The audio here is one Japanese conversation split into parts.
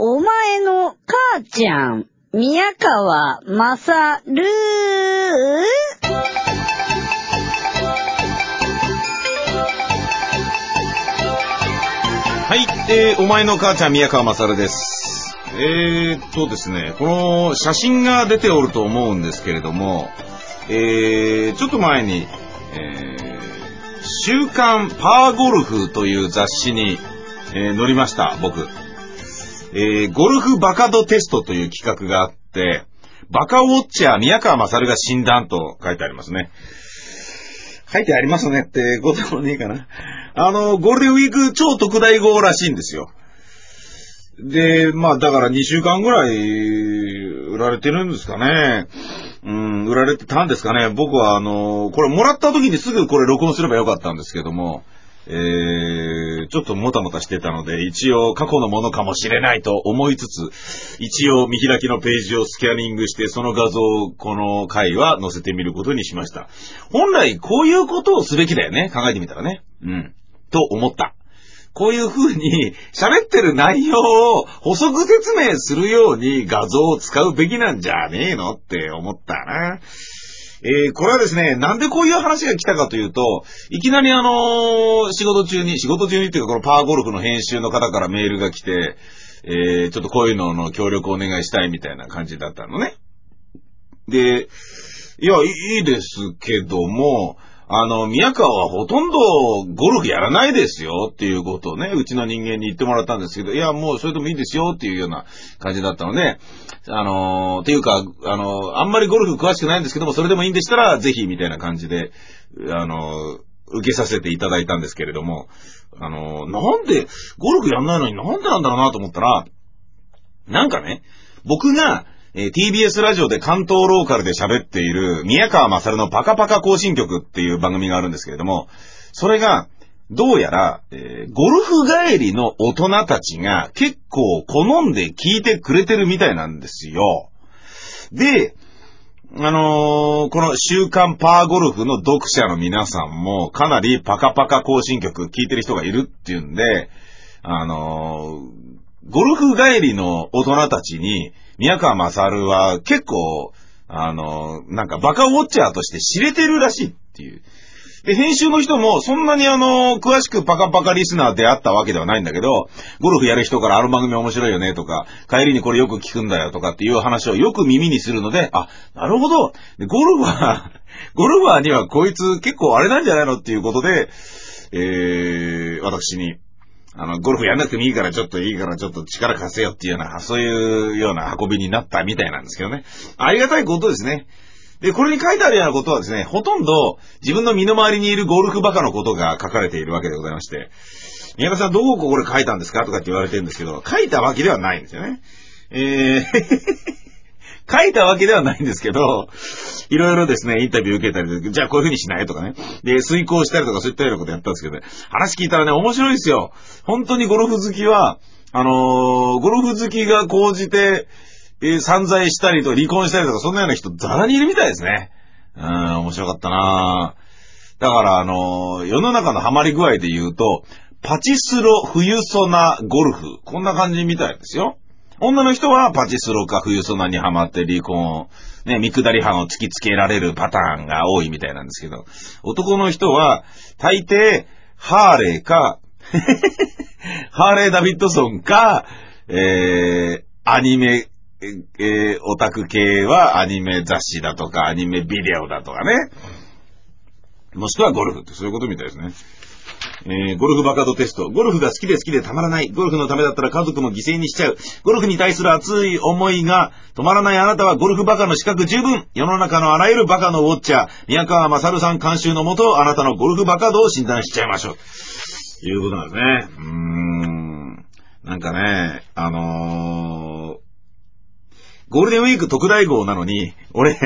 お前の母ちゃん、宮川まさるはい、えー、お前の母ちゃん、宮川まさるです。えーっとですね、この写真が出ておると思うんですけれども、えー、ちょっと前に、えー、週刊パーゴルフという雑誌に、えー載りました、僕。えー、ゴルフバカドテストという企画があって、バカウォッチャー宮川勝が診断と書いてありますね。書いてありますねってこともねえかな。あの、ゴールデンウィーク超特大号らしいんですよ。で、まあだから2週間ぐらい売られてるんですかね。うん、売られてたんですかね。僕はあの、これもらった時にすぐこれ録音すればよかったんですけども、えー、ちょっともたもたしてたので、一応過去のものかもしれないと思いつつ、一応見開きのページをスキャニングして、その画像をこの回は載せてみることにしました。本来こういうことをすべきだよね。考えてみたらね。うん。と思った。こういう風に喋ってる内容を補足説明するように画像を使うべきなんじゃねえのって思ったな。えー、これはですね、なんでこういう話が来たかというと、いきなりあのー仕事中に、仕事中にっていうかこのパワーゴルフの編集の方からメールが来て、えー、ちょっとこういうのの協力をお願いしたいみたいな感じだったのね。で、いや、いいですけども、あの、宮川はほとんどゴルフやらないですよっていうことをね、うちの人間に言ってもらったんですけど、いや、もうそれでもいいですよっていうような感じだったので、あのっていうか、あのあんまりゴルフ詳しくないんですけども、それでもいいんでしたら、ぜひみたいな感じで、あの受けさせていただいたんですけれども、あのなんで、ゴルフやんないのになんでなんだろうなと思ったら、なんかね、僕が、えー TBS ラジオで関東ローカルで喋っている宮川勝のパカパカ更新曲っていう番組があるんですけれども、それが、どうやら、えーゴルフ帰りの大人たちが結構好んで聞いてくれてるみたいなんですよ。で、あのーこの週刊パーゴルフの読者の皆さんもかなりパカパカ更新曲聞いてる人がいるっていうんで、あのーゴルフ帰りの大人たちに、宮川勝は結構、あのなんかバカウォッチャーとして知れてるらしいっていう。で、編集の人もそんなにあの、詳しくパカパカリスナーであったわけではないんだけど、ゴルフやる人からあの番組面白いよねとか、帰りにこれよく聞くんだよとかっていう話をよく耳にするので、あ、なるほど。ゴルファー、ゴルファーにはこいつ結構あれなんじゃないのっていうことで、えー、私に、あの、ゴルフやんなくてもいいからちょっといいからちょっと力貸せよっていうような、そういうような運びになったみたいなんですけどね。ありがたいことですね。で、これに書いてあるようなことはですね、ほとんど自分の身の回りにいるゴルフバカのことが書かれているわけでございまして、宮川さんどここれ書いたんですかとかって言われてるんですけど、書いたわけではないんですよね。えー、書いたわけではないんですけど、いろいろですね、インタビュー受けたり、じゃあこういう風にしないとかね。で、遂行したりとかそういったようなことやったんですけどね。話聞いたらね、面白いですよ。本当にゴルフ好きは、あのーゴルフ好きが高じて、えー散財したりと離婚したりとか、そんなような人ザラにいるみたいですね。うん、面白かったなだから、あのー世の中のハマり具合で言うと、パチスロ冬ソナゴルフ。こんな感じみたいですよ。女の人はパチスロか冬ソナにハマって離婚を、ね、見下り犯を突きつけられるパターンが多いみたいなんですけど、男の人は大抵ハーレーか、ハーレー・ダビッドソンか、えー、アニメ、えー、オタク系はアニメ雑誌だとか、アニメビデオだとかね。もしくはゴルフってそういうことみたいですね。えーゴルフバカドテスト。ゴルフが好きで好きでたまらない。ゴルフのためだったら家族も犠牲にしちゃう。ゴルフに対する熱い思いが止まらないあなたはゴルフバカの資格十分。世の中のあらゆるバカのウォッチャー、宮川勝さん監修のもと、あなたのゴルフバカ度を診断しちゃいましょう。ということなんですね。うーん。なんかね、あのーゴールデンウィーク特大号なのに、俺、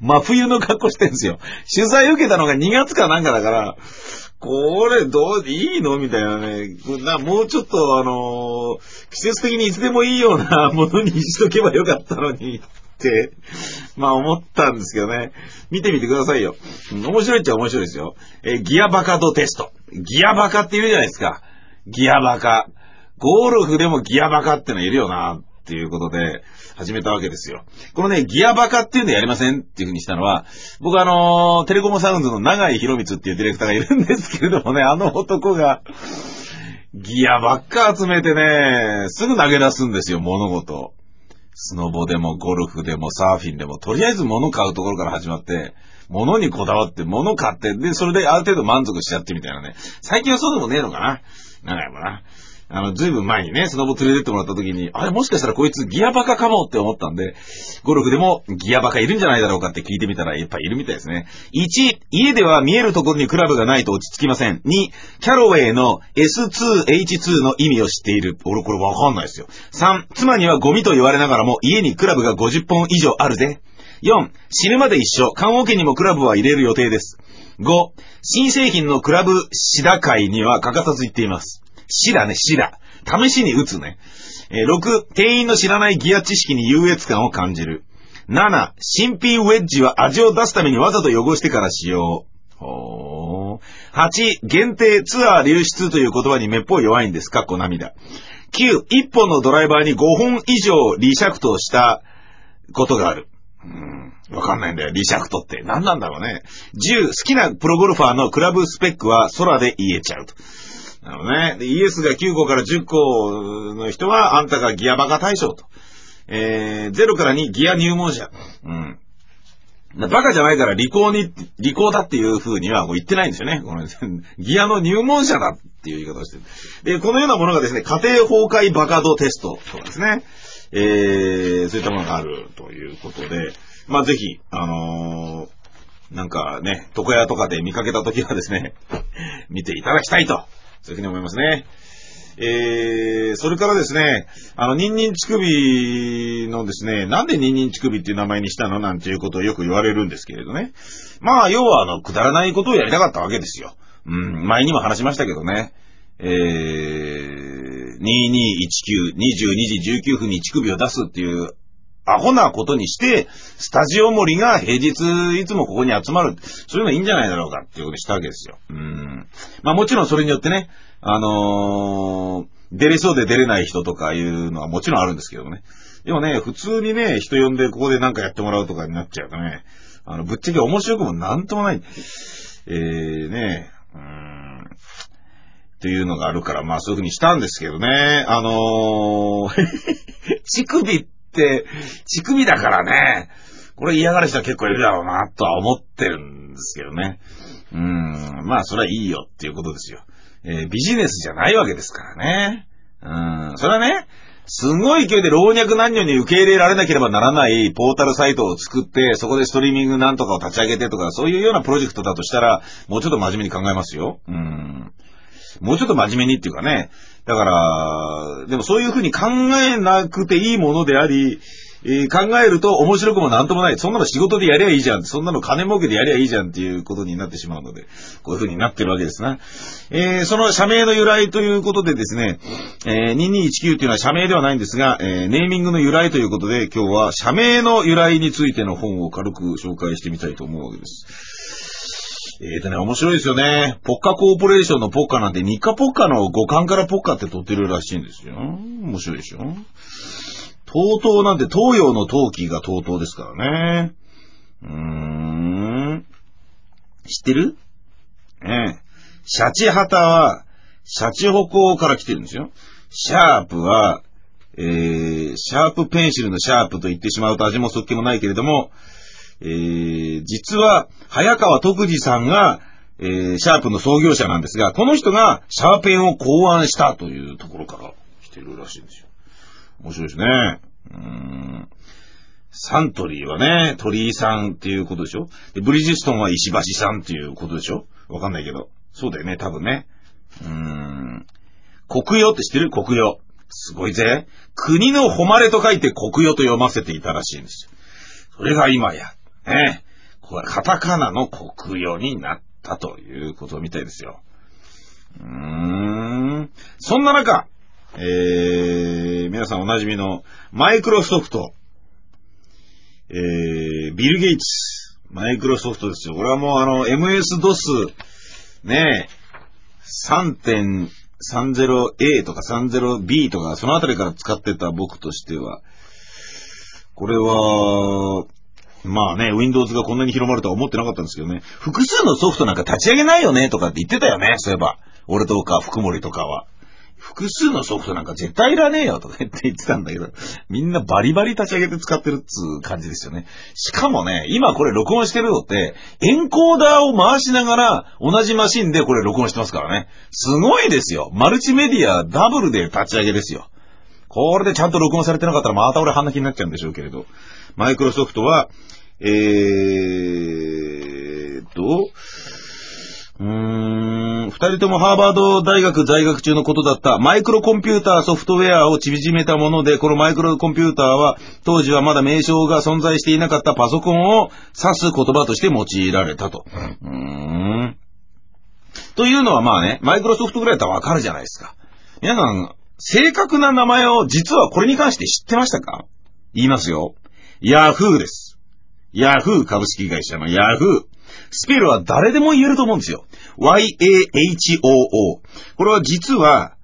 真冬の格好してんですよ。取材受けたのが2月かなんかだから、これどう、いいのみたいなね。なもうちょっとあのー季節的にいつでもいいようなものにしとけばよかったのにって、まあ思ったんですけどね。見てみてくださいよ。面白いっちゃ面白いですよ。えギアバカドテスト。ギアバカって言うじゃないですか。ギアバカ。ゴルフでもギアバカってのいるよな、っていうことで、始めたわけですよ。このね、ギアバカっていうのやりませんっていうふうにしたのは、僕あのー、テレコムサウンズの長井博光っていうディレクターがいるんですけれどもね、あの男が、ギアばっか集めてね、すぐ投げ出すんですよ、物事。スノボでもゴルフでもサーフィンでも、とりあえず物買うところから始まって、物にこだわって物買って、で、それである程度満足しちゃってみたいなね。最近はそうでもねえのかな。長いもな。あの、ずいぶん前にね、スノボ連れてってもらった時に、あれもしかしたらこいつギアバカかもって思ったんで、ゴルフでもギアバカいるんじゃないだろうかって聞いてみたら、やっぱいるみたいですね。1、家では見えるところにクラブがないと落ち着きません。2、キャロウェイの S2H2 の意味を知っている。俺これわかんないですよ。3、妻にはゴミと言われながらも家にクラブが50本以上あるぜ。4、死ぬまで一緒。棺桶にもクラブは入れる予定です。5、新製品のクラブシダ会には欠かさず行っています。シラね、シラ。試しに打つね。えー、6、店員の知らないギア知識に優越感を感じる。7、新品ウェッジは味を出すためにわざと汚してから使用。ほー。8、限定ツアー流出という言葉にめっぽい弱いんです。か？っこ涙。9、1本のドライバーに5本以上リシャクトしたことがある。うん。わかんないんだよ。リシャクトって。何なんだろうね。10、好きなプロゴルファーのクラブスペックは空で言えちゃうと。なのね。イエスが9個から10個の人は、あんたがギアバカ対象と。えー、0から2、ギア入門者。うん。バカじゃないから利口に、利口だっていう風にはもう言ってないんですよね。このギアの入門者だっていう言い方をしてる。で、このようなものがですね、家庭崩壊バカ度テストとかですね。えー、そういったものがあるということで、まあ、ぜひ、あのー、なんかね、床屋とかで見かけた時はですね、見ていただきたいとそういうふうに思いますね。えー、それからですね、あの、ニンニン乳首のですね、なんでニンニン乳首っていう名前にしたの？なんていうことをよく言われるんですけれどね。まあ、要はあの、くだらないことをやりたかったわけですよ。うん、前にも話しましたけどね。えー、2219、22時19分に乳首を出すっていうアホなことにして、スタジオ森が平日いつもここに集まる。そういうのいいんじゃないだろうかっていうことにしたわけですよ。うん。まあもちろんそれによってね、あのー、出れそうで出れない人とかいうのはもちろんあるんですけどね。でもね、普通にね、人呼んでここでなんかやってもらうとかになっちゃうとね、あの、ぶっちゃけ面白くもなんともない。えー、ね、うん。っていうのがあるから、まあそういう風にしたんですけどね。あのー、乳首って、乳首だからね、これ嫌がる人は結構いるだろうな、とは思ってるんですけどね。うん、まあ、それはいいよっていうことですよ。えー、ビジネスじゃないわけですからね。うん、それはね、すごい勢いで老若男女に受け入れられなければならないポータルサイトを作って、そこでストリーミングなんとかを立ち上げてとか、そういうようなプロジェクトだとしたら、もうちょっと真面目に考えますよ。うん。もうちょっと真面目にっていうかね。だから、でもそういうふうに考えなくていいものであり、えー、考えると面白くもなんともない。そんなの仕事でやりゃいいじゃん。そんなの金儲けでやりゃいいじゃんっていうことになってしまうので、こういうふうになってるわけですな。えー、その社名の由来ということでですね、えー、2219というのは社名ではないんですが、えー、ネーミングの由来ということで、今日は社名の由来についての本を軽く紹介してみたいと思うわけです。えーとね、面白いですよね。ポッカコーポレーションのポッカなんて、日課ポッカの五感からポッカって取ってるらしいんですよ。面白いでしょ TOTO なんて東洋の陶器が TOTO ですからね。うーん。知ってる？ええ。シャチハタは、シャチホコから来てるんですよ。シャープは、えー、シャープペンシルのシャープと言ってしまうと味もそっけもないけれども、えー、実は、早川徳次さんが、えー、シャープの創業者なんですが、この人がシャーペンを考案したというところから来てるらしいんですよ。面白いですね。うん。サントリーはね、鳥居さんっていうことでしょ？で、ブリヂストンは石橋さんっていうことでしょ？わかんないけど。そうだよね、多分ね。うーん。国用って知ってる？国用。すごいぜ。国の誉れと書いて国用と読ませていたらしいんですよ。それが今や、ね。これ、カタカナの国用になったということみたいですよ。うーん。そんな中、えー、皆さんおなじみのマイクロソフト、えー、ビル・ゲイツ、マイクロソフトですよ。これはもうあの、MS-DOS、ねえ、3.30A とか 30B とか、そのあたりから使ってた僕としては、これは、まあね、Windows がこんなに広まるとは思ってなかったんですけどね。複数のソフトなんか立ち上げないよねとかって言ってたよね、そういえば。俺とか福森とかは。複数のソフトなんか絶対いらねえよとか言って言ってたんだけど、みんなバリバリ立ち上げて使ってるっつう感じですよね。しかもね、今これ録音してるのって、エンコーダーを回しながら同じマシンでこれ録音してますからね。すごいですよ。マルチメディアダブルで立ち上げですよ。これでちゃんと録音されてなかったらまた俺半泣きになっちゃうんでしょうけれど。マイクロソフトは、えーと、うーん、二人ともハーバード大学在学中のことだったマイクロコンピューターソフトウェアを縮めたもので、このマイクロコンピューターは当時はまだ名称が存在していなかったパソコンを指す言葉として用いられたと。うーん。というのはまあね、マイクロソフトぐらいだったらわかるじゃないですか。皆さん、正確な名前を実はこれに関して知ってましたか？言いますよ。ヤフーです。ヤフー株式会社のヤフー。スペルは誰でも言えると思うんですよ。y-a-h-o-o。これは実は、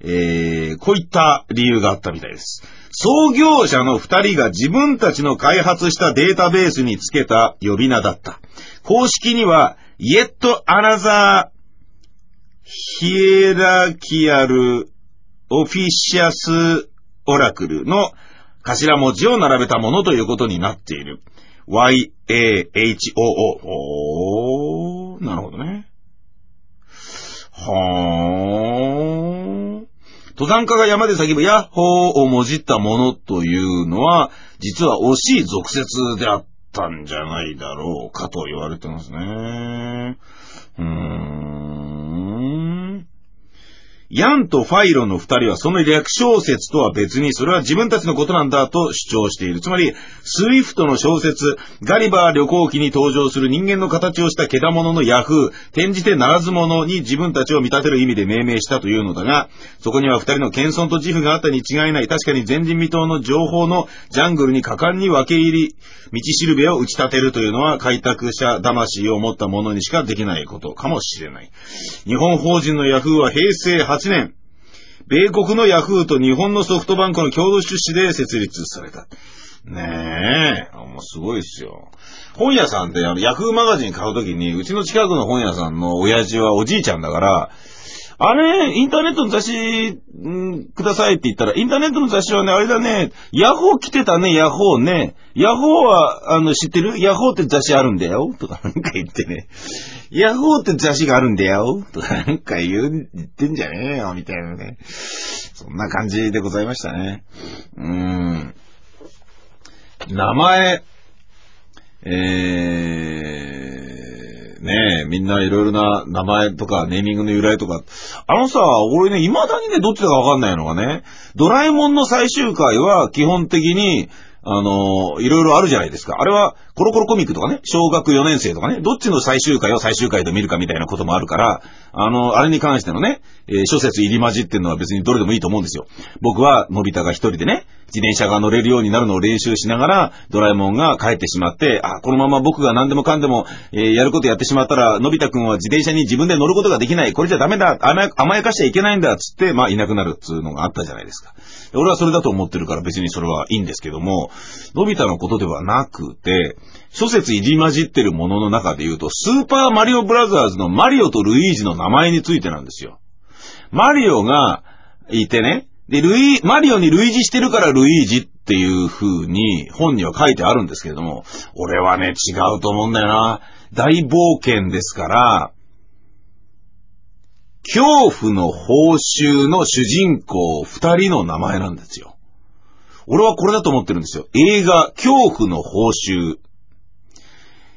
えー、こういった理由があったみたいです。創業者の二人が自分たちの開発したデータベースにつけた呼び名だった。公式には、Yet Another Hierarchical Officious Oracle の頭文字を並べたものということになっている。y-a-h-o-o。お、なるほどね。はー。登山家が山で叫ぶヤッホーをもじったものというのは、実は惜しい俗説であったんじゃないだろうかと言われてますね。うーん。ヤンとファイロの二人はその略小説とは別に、それは自分たちのことなんだと主張している。つまり、スウィフトの小説、ガリバー旅行記に登場する人間の形をした毛物のヤフー、転じてならず者に自分たちを見立てる意味で命名したというのだが、そこには二人の謙遜と自負があったに違いない。確かに前人未到の情報のジャングルに果敢に分け入り、道しるべを打ち立てるというのは開拓者魂を持った者にしかできないことかもしれない。日本法人のヤフーは平成8年、米国のヤフーと日本のソフトバンクの共同出資で設立された。ねえ、もうすごいっすよ。本屋さんってあのヤフーマガジン買うときに、うちの近くの本屋さんの親父はおじいちゃんだから、あれ、インターネットの雑誌、んくださいって言ったら、インターネットの雑誌はね、あれだね、ヤホー来てたね、ヤホーね。ヤホーは、あの、知ってる？ヤホーって雑誌あるんだよとかなんか言ってね。ヤホーって雑誌があるんだよとかなんか言う、言ってんじゃねえよみたいなね。そんな感じでございましたね。うーん。名前、えー、ね、みんないろいろな名前とかネーミングの由来とか。あのさ、俺ね、未だにね、どっちだかわかんないのがね、ドラえもんの最終回は基本的に、あの、いろいろあるじゃないですか。あれは、コロコロコミックとかね、小学4年生とかね、どっちの最終回を最終回で見るかみたいなこともあるから、あの、あれに関してのね、えー、諸説入り混じっていうのは別にどれでもいいと思うんですよ。僕は、のび太が一人でね、自転車が乗れるようになるのを練習しながら、ドラえもんが帰ってしまって、あ、このまま僕が何でもかんでも、えー、やることやってしまったら、のび太くんは自転車に自分で乗ることができない。これじゃダメだ。甘やかしちゃいけないんだ。つって、まあ、いなくなるっつうのがあったじゃないですか。俺はそれだと思ってるから別にそれはいいんですけども、のび太のことではなくて、諸説入り混じってるものの中で言うと、スーパーマリオブラザーズのマリオとルイージの名前についてなんですよ。マリオがいてね、で、ルイ、マリオに類似してるからルイージっていう風に本には書いてあるんですけれども、俺はね、違うと思うんだよな。大冒険ですから、恐怖の報酬の主人公二人の名前なんですよ。俺はこれだと思ってるんですよ。映画、恐怖の報酬。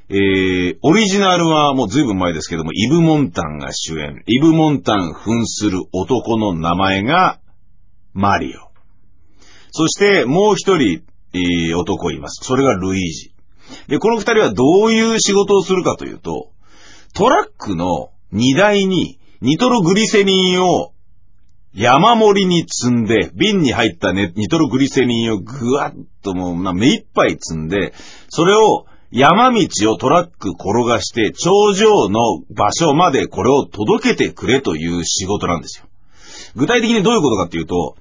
えー、オリジナルはもう随分前ですけども、イブ・モンタンが主演。イブ・モンタン扮する男の名前が、マリオ。そして、もう一人、えー、男います。それがルイージ。で、この二人はどういう仕事をするかというと、トラックの荷台にニトログリセリンを山盛りに積んで、瓶に入ったニトログリセリンをぐわっともう、目いっぱい積んで、それを山道をトラック転がして、頂上の場所までこれを届けてくれという仕事なんですよ。具体的にどういうことかっていうと、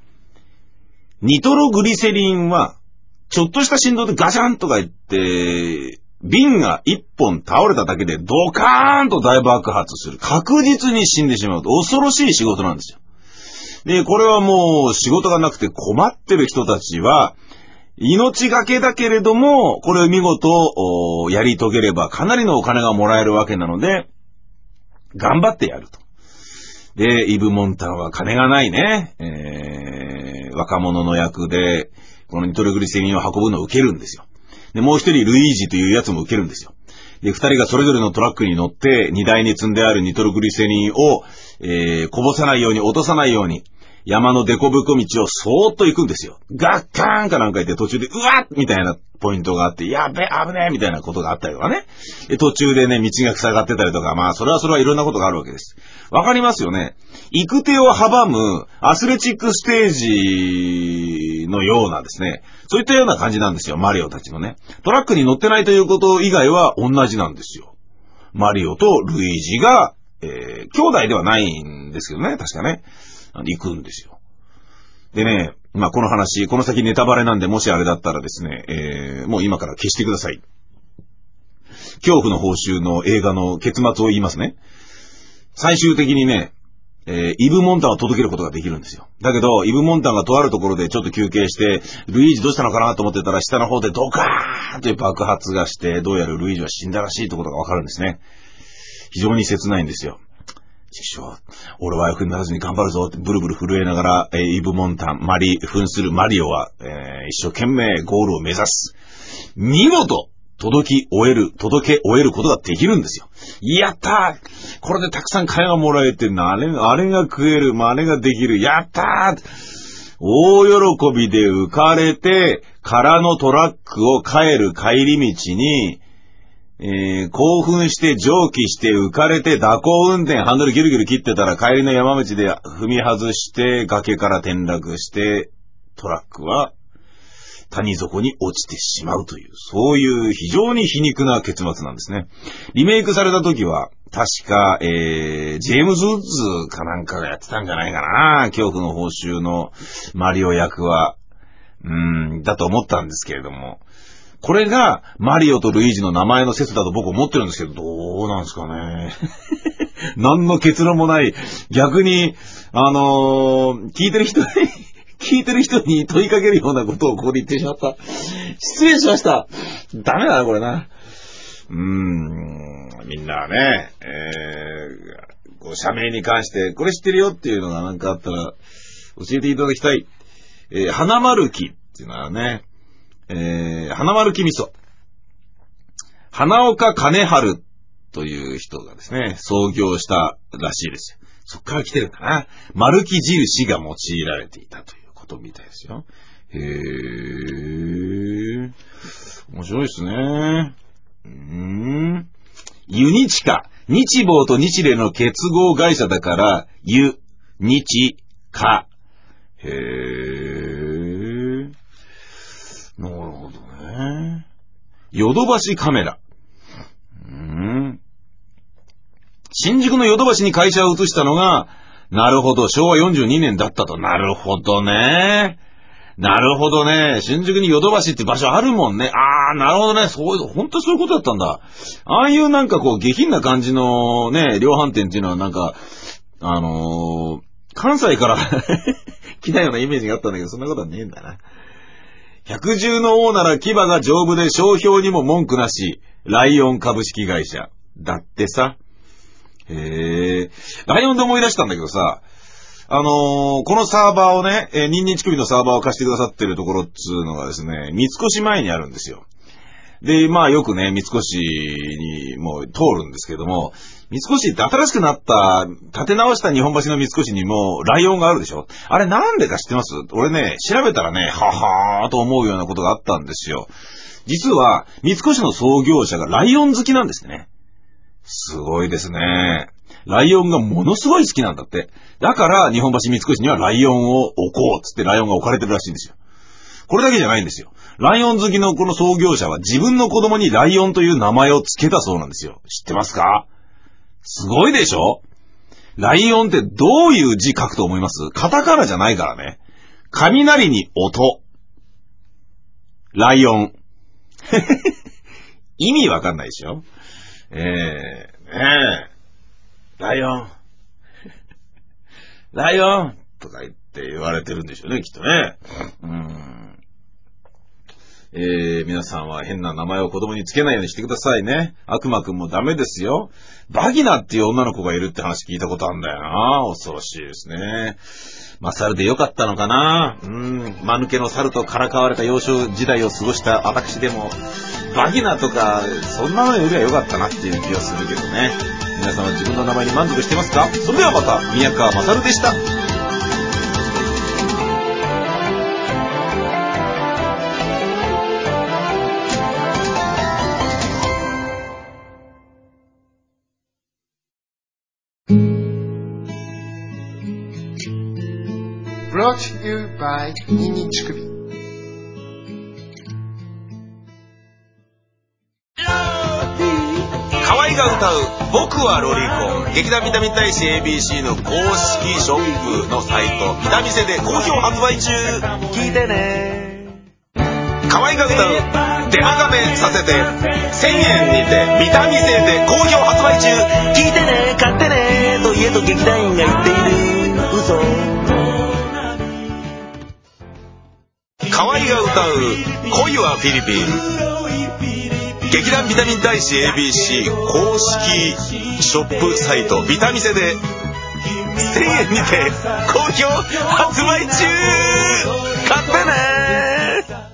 ニトログリセリンは、ちょっとした振動でガシャンとか言って、瓶が一本倒れただけでドカーンと大爆発する。確実に死んでしまう。恐ろしい仕事なんですよ。で、これはもう仕事がなくて困ってる人たちは、命がけだけれども、これを見事やり遂げればかなりのお金がもらえるわけなので、頑張ってやると。で、イブ・モンタンは金がないね、えー、若者の役で、このニトログリセリンを運ぶのを受けるんですよ。で、もう一人ルイージというやつも受けるんですよ。で、二人がそれぞれのトラックに乗って、荷台に積んであるニトログリセリンを、えー、こぼさないように、落とさないように、山のデコブコ道をそーっと行くんですよ。ガッカーンかなんか言って途中で、うわっみたいなポイントがあって、やべ、危ねえみたいなことがあったりとかね。で、途中でね、道が塞がってたりとか、まあ、それはそれはいろんなことがあるわけです。わかりますよね。行く手を阻むアスレチックステージのようなですね、そういったような感じなんですよ、マリオたちのね。トラックに乗ってないということ以外は同じなんですよ。マリオとルイージが、えー、兄弟ではないんですけどね、確かね。行くんですよ。でね、まあ、この話、この先ネタバレなんで、もしあれだったらですね、えー、もう今から消してください。恐怖の報酬の映画の結末を言いますね。最終的にね、えー、イブ・モンタンを届けることができるんですよ。だけど、イブ・モンタンがとあるところでちょっと休憩して、ルイージどうしたのかなと思ってたら、下の方でドカーンという爆発がして、どうやらルイージは死んだらしいということがわかるんですね。非常に切ないんですよ。師匠、俺は役にならずに頑張るぞってブルブル震えながら、えー、イブ・モンタン、マリ、扮するマリオは、えー、一生懸命ゴールを目指す。見事届き終える、届け終えることができるんですよ。やったーこれでたくさん金がもらえて、あれ、あれが食える、真似ができる、やったー大喜びで浮かれて、空のトラックを帰る帰り道に、えー、興奮して蒸気して浮かれて蛇行運転ハンドルギルギル切ってたら帰りの山道で踏み外して崖から転落してトラックは谷底に落ちてしまうという、そういう非常に皮肉な結末なんですね。リメイクされた時は、確か、えー、ジェームズ・ウッズかなんかがやってたんじゃないかな恐怖の報酬のマリオ役は。うん、だと思ったんですけれども。これが、マリオとルイージの名前の説だと僕思ってるんですけど、どうなんですかね。何の結論もない。逆に、あのー、聞いてる人に聞いてる人に問いかけるようなことをここで言ってしまった。失礼しました。ダメだな、これな。うーん、みんなね、えー、こう社名に関して、これ知ってるよっていうのがなんかあったら、教えていただきたい。えー、花丸木っていうのはね、えー、花丸木味噌。花岡金春という人がですね、創業したらしいですよ。そっから来てるかな。丸木印が用いられていたということみたいですよ。へー。面白いですね。うーん。ユニチカ。日坊と日霊の結合会社だから、ユ、日、カ。へー。なるほどね。ヨドバシカメラ。うん。新宿のヨドバシに会社を移したのが、なるほど、昭和42年だったと。なるほどね。なるほどね。新宿にヨドバシって場所あるもんね。あー、なるほどね。そういう、本当そういうことだったんだ。ああいうなんかこう、下品な感じのね、量販店っていうのはなんか、あのー、関西から 来たようなイメージがあったんだけど、そんなことはねえんだな。百獣の王なら牙が丈夫で商標にも文句なし、ライオン株式会社。だってさ。へえ。ライオンで思い出したんだけどさ、あのー、このサーバーをね、えー、ニンニン乳首のサーバーを貸してくださってるところっつうのがですね、三越前にあるんですよ。で、まあよくね、三越にもう通るんですけども、三越って新しくなった、建て直した日本橋の三越にもライオンがあるでしょあれなんでか知ってます？俺ね、調べたらね、ははーと思うようなことがあったんですよ。実は、三越の創業者がライオン好きなんですね。すごいですね。ライオンがものすごい好きなんだって。だから、日本橋三越にはライオンを置こうっつってライオンが置かれてるらしいんですよ。これだけじゃないんですよ。ライオン好きのこの創業者は自分の子供にライオンという名前を付けたそうなんですよ。知ってますか？すごいでしょ？ライオンってどういう字書くと思います？カタカナじゃないからね。雷に音。ライオン。意味わかんないでしょ？ええー、ねえ。ライオン。ライオンとか言って言われてるんでしょうね、きっとね。うん。えー、皆さんは変な名前を子供につけないようにしてくださいね。悪魔くんもダメですよ。バギナっていう女の子がいるって話聞いたことあるんだよな。恐ろしいですね。まあ、猿でよかったのかな。うん、間抜けの猿とからかわれた幼少時代を過ごした私でも、バギナとか、そんなのよりは良かったなっていう気がするけどね。皆さんは自分の名前に満足してますか？それではまた、宮川勝でした。ン乳首河合が歌う「僕はロリコン」劇団ビタミン大使 ABC の公式ショップのサイト。ビタミセで好評発売中。聞いてね。河合が歌う「デマガメさせて」1000円にてビタミセで好評発売中。聞いてね買ってねと家と劇団員が言っている歌う「恋はフィリピン」劇団ビタミン大使 ABC 公式ショップサイトビタミセで1000円にて好評発売中。買ってね